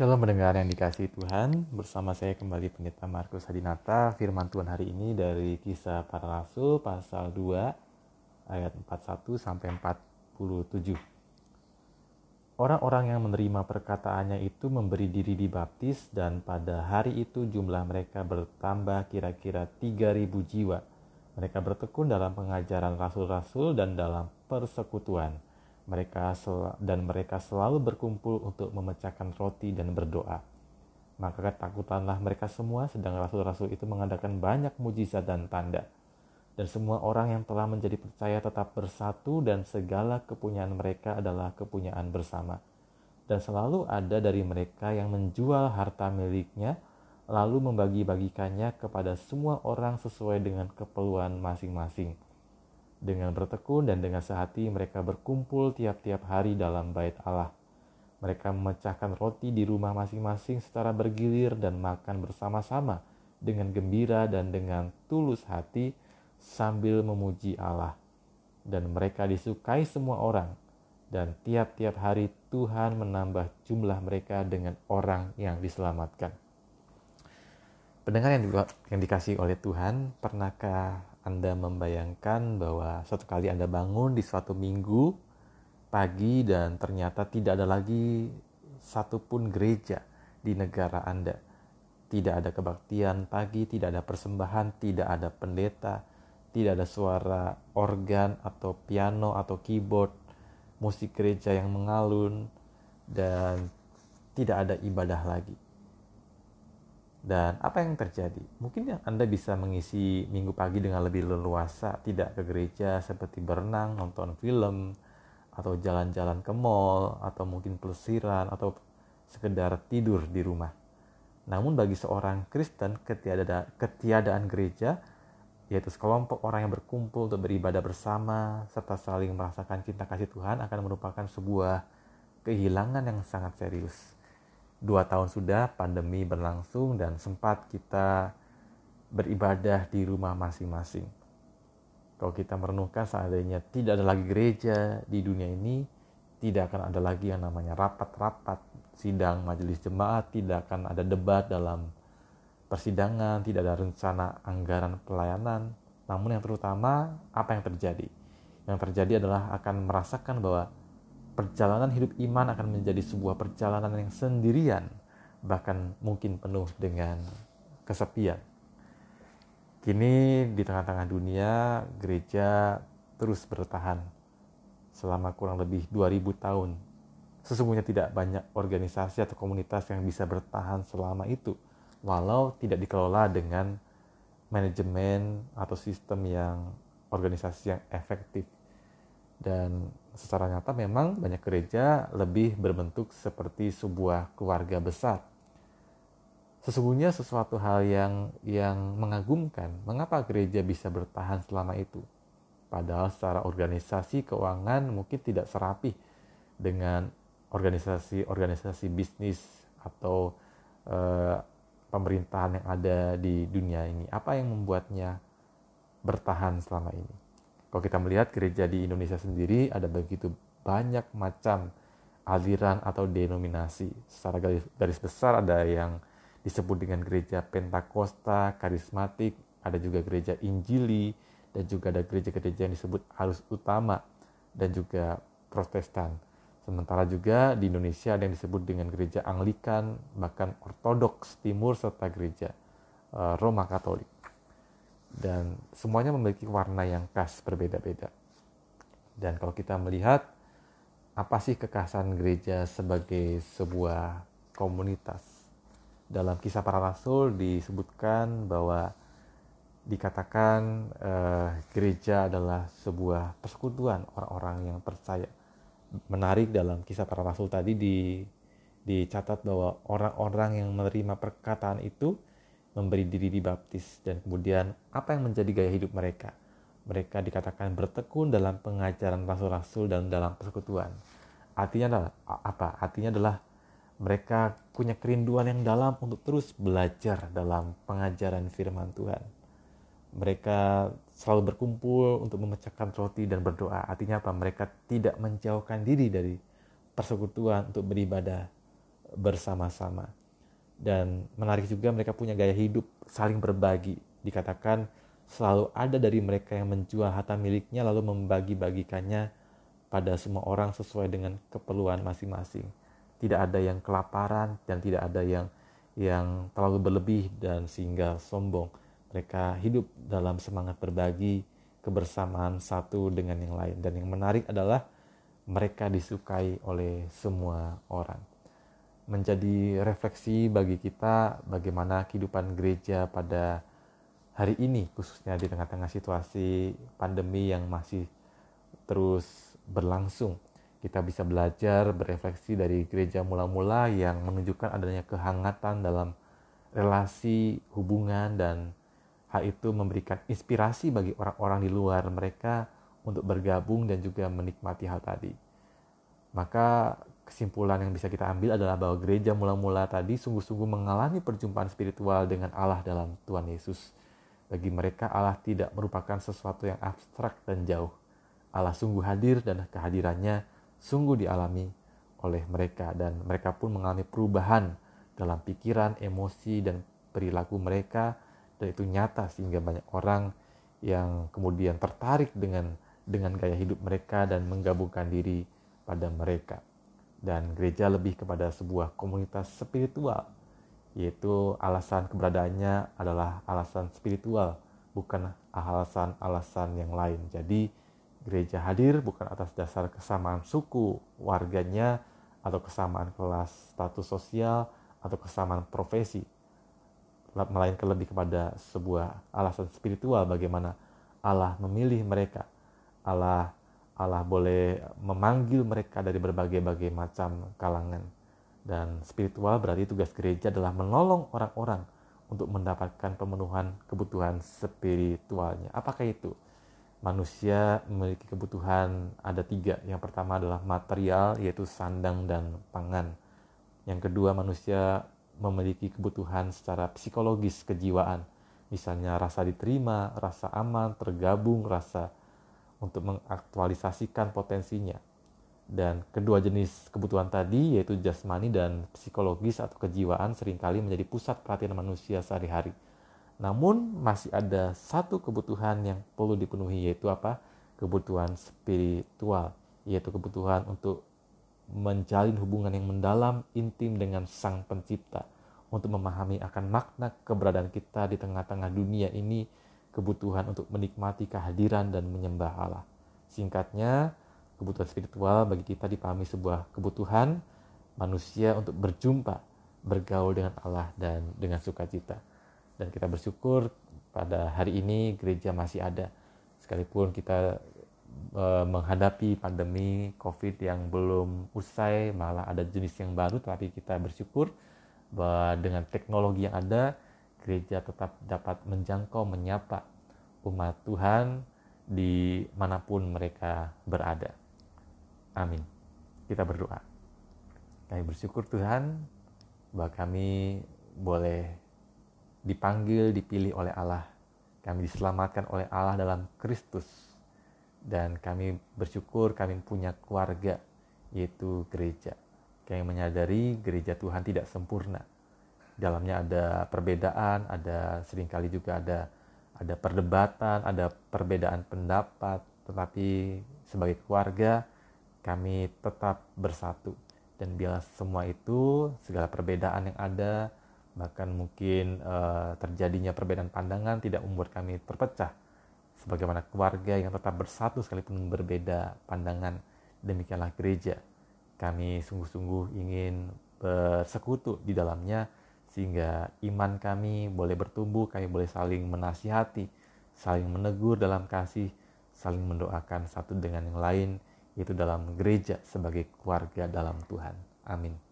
Shalom mendengar yang dikasih Tuhan, bersama saya kembali Pendeta Markus Hadinata. Firman Tuhan hari ini dari Kisah Para Rasul pasal 2 ayat 41 sampai 47. Orang-orang yang menerima perkataannya itu memberi diri dibaptis dan pada hari itu jumlah mereka bertambah kira-kira 3000 jiwa. Mereka bertekun dalam pengajaran rasul-rasul dan dalam persekutuan mereka dan mereka selalu berkumpul untuk memecahkan roti dan berdoa. Maka ketakutanlah mereka semua, sedang rasul-rasul itu mengadakan banyak mujizat dan tanda. Dan semua orang yang telah menjadi percaya tetap bersatu dan segala kepunyaan mereka adalah kepunyaan bersama. Dan selalu ada dari mereka yang menjual harta miliknya, lalu membagi-bagikannya kepada semua orang sesuai dengan keperluan masing-masing dengan bertekun dan dengan sehati mereka berkumpul tiap-tiap hari dalam bait Allah. Mereka memecahkan roti di rumah masing-masing secara bergilir dan makan bersama-sama dengan gembira dan dengan tulus hati sambil memuji Allah. Dan mereka disukai semua orang. Dan tiap-tiap hari Tuhan menambah jumlah mereka dengan orang yang diselamatkan. Pendengar yang, yang dikasih oleh Tuhan, pernahkah anda membayangkan bahwa suatu kali Anda bangun di suatu minggu pagi dan ternyata tidak ada lagi satupun gereja di negara Anda. Tidak ada kebaktian pagi, tidak ada persembahan, tidak ada pendeta, tidak ada suara organ atau piano atau keyboard, musik gereja yang mengalun, dan tidak ada ibadah lagi. Dan apa yang terjadi? Mungkin Anda bisa mengisi minggu pagi dengan lebih leluasa, tidak ke gereja seperti berenang, nonton film, atau jalan-jalan ke mall, atau mungkin pelesiran, atau sekedar tidur di rumah. Namun bagi seorang Kristen, ketiada, ketiadaan gereja, yaitu sekelompok orang yang berkumpul untuk beribadah bersama, serta saling merasakan cinta kasih Tuhan akan merupakan sebuah kehilangan yang sangat serius dua tahun sudah pandemi berlangsung dan sempat kita beribadah di rumah masing-masing. Kalau kita merenungkan seandainya tidak ada lagi gereja di dunia ini, tidak akan ada lagi yang namanya rapat-rapat, sidang majelis jemaat, tidak akan ada debat dalam persidangan, tidak ada rencana anggaran pelayanan. Namun yang terutama, apa yang terjadi? Yang terjadi adalah akan merasakan bahwa perjalanan hidup iman akan menjadi sebuah perjalanan yang sendirian, bahkan mungkin penuh dengan kesepian. Kini di tengah-tengah dunia, gereja terus bertahan selama kurang lebih 2000 tahun. Sesungguhnya tidak banyak organisasi atau komunitas yang bisa bertahan selama itu, walau tidak dikelola dengan manajemen atau sistem yang organisasi yang efektif. Dan secara nyata memang banyak gereja lebih berbentuk seperti sebuah keluarga besar. Sesungguhnya sesuatu hal yang yang mengagumkan, mengapa gereja bisa bertahan selama itu? Padahal secara organisasi keuangan mungkin tidak serapi dengan organisasi-organisasi bisnis atau eh, pemerintahan yang ada di dunia ini. Apa yang membuatnya bertahan selama ini? Kalau kita melihat gereja di Indonesia sendiri ada begitu banyak macam aliran atau denominasi. Secara garis, garis besar ada yang disebut dengan gereja Pentakosta, karismatik, ada juga gereja Injili, dan juga ada gereja-gereja yang disebut arus utama dan juga Protestan. Sementara juga di Indonesia ada yang disebut dengan gereja Anglikan, bahkan Ortodoks Timur serta gereja uh, Roma Katolik dan semuanya memiliki warna yang khas berbeda-beda. Dan kalau kita melihat apa sih kekhasan gereja sebagai sebuah komunitas? Dalam kisah para rasul disebutkan bahwa dikatakan eh, gereja adalah sebuah persekutuan orang-orang yang percaya. Menarik dalam kisah para rasul tadi di dicatat bahwa orang-orang yang menerima perkataan itu memberi diri dibaptis dan kemudian apa yang menjadi gaya hidup mereka? Mereka dikatakan bertekun dalam pengajaran rasul-rasul dan dalam persekutuan. Artinya adalah apa? Artinya adalah mereka punya kerinduan yang dalam untuk terus belajar dalam pengajaran firman Tuhan. Mereka selalu berkumpul untuk memecahkan roti dan berdoa. Artinya apa? Mereka tidak menjauhkan diri dari persekutuan untuk beribadah bersama-sama. Dan menarik juga mereka punya gaya hidup saling berbagi. Dikatakan selalu ada dari mereka yang menjual harta miliknya lalu membagi-bagikannya pada semua orang sesuai dengan keperluan masing-masing. Tidak ada yang kelaparan dan tidak ada yang yang terlalu berlebih dan sehingga sombong. Mereka hidup dalam semangat berbagi, kebersamaan satu dengan yang lain. Dan yang menarik adalah mereka disukai oleh semua orang menjadi refleksi bagi kita bagaimana kehidupan gereja pada hari ini khususnya di tengah-tengah situasi pandemi yang masih terus berlangsung. Kita bisa belajar berefleksi dari gereja mula-mula yang menunjukkan adanya kehangatan dalam relasi hubungan dan hal itu memberikan inspirasi bagi orang-orang di luar mereka untuk bergabung dan juga menikmati hal tadi. Maka kesimpulan yang bisa kita ambil adalah bahwa gereja mula-mula tadi sungguh-sungguh mengalami perjumpaan spiritual dengan Allah dalam Tuhan Yesus. Bagi mereka Allah tidak merupakan sesuatu yang abstrak dan jauh. Allah sungguh hadir dan kehadirannya sungguh dialami oleh mereka dan mereka pun mengalami perubahan dalam pikiran, emosi dan perilaku mereka dan itu nyata sehingga banyak orang yang kemudian tertarik dengan dengan gaya hidup mereka dan menggabungkan diri pada mereka dan gereja lebih kepada sebuah komunitas spiritual yaitu alasan keberadaannya adalah alasan spiritual bukan alasan-alasan yang lain. Jadi gereja hadir bukan atas dasar kesamaan suku warganya atau kesamaan kelas status sosial atau kesamaan profesi melainkan lebih kepada sebuah alasan spiritual bagaimana Allah memilih mereka. Allah Allah boleh memanggil mereka dari berbagai-bagai macam kalangan. Dan spiritual berarti tugas gereja adalah menolong orang-orang untuk mendapatkan pemenuhan kebutuhan spiritualnya. Apakah itu? Manusia memiliki kebutuhan ada tiga. Yang pertama adalah material, yaitu sandang dan pangan. Yang kedua, manusia memiliki kebutuhan secara psikologis, kejiwaan. Misalnya rasa diterima, rasa aman, tergabung, rasa untuk mengaktualisasikan potensinya. Dan kedua jenis kebutuhan tadi yaitu jasmani dan psikologis atau kejiwaan sering kali menjadi pusat perhatian manusia sehari-hari. Namun masih ada satu kebutuhan yang perlu dipenuhi yaitu apa? Kebutuhan spiritual, yaitu kebutuhan untuk menjalin hubungan yang mendalam, intim dengan Sang Pencipta, untuk memahami akan makna keberadaan kita di tengah-tengah dunia ini kebutuhan untuk menikmati kehadiran dan menyembah Allah. Singkatnya, kebutuhan spiritual bagi kita dipahami sebuah kebutuhan manusia untuk berjumpa, bergaul dengan Allah dan dengan sukacita. Dan kita bersyukur pada hari ini gereja masih ada. Sekalipun kita e, menghadapi pandemi COVID yang belum usai, malah ada jenis yang baru, tapi kita bersyukur bahwa dengan teknologi yang ada, gereja tetap dapat menjangkau, menyapa umat Tuhan di mana pun mereka berada. Amin. Kita berdoa. Kami bersyukur Tuhan bahwa kami boleh dipanggil, dipilih oleh Allah. Kami diselamatkan oleh Allah dalam Kristus. Dan kami bersyukur kami punya keluarga, yaitu gereja. Kami menyadari gereja Tuhan tidak sempurna dalamnya ada perbedaan, ada sering kali juga ada ada perdebatan, ada perbedaan pendapat, tetapi sebagai keluarga kami tetap bersatu. Dan bila semua itu segala perbedaan yang ada bahkan mungkin uh, terjadinya perbedaan pandangan tidak membuat kami terpecah. Sebagaimana keluarga yang tetap bersatu sekalipun berbeda pandangan demikianlah gereja. Kami sungguh-sungguh ingin bersekutu di dalamnya sehingga iman kami boleh bertumbuh, kami boleh saling menasihati, saling menegur dalam kasih, saling mendoakan satu dengan yang lain, yaitu dalam gereja sebagai keluarga dalam Tuhan. Amin.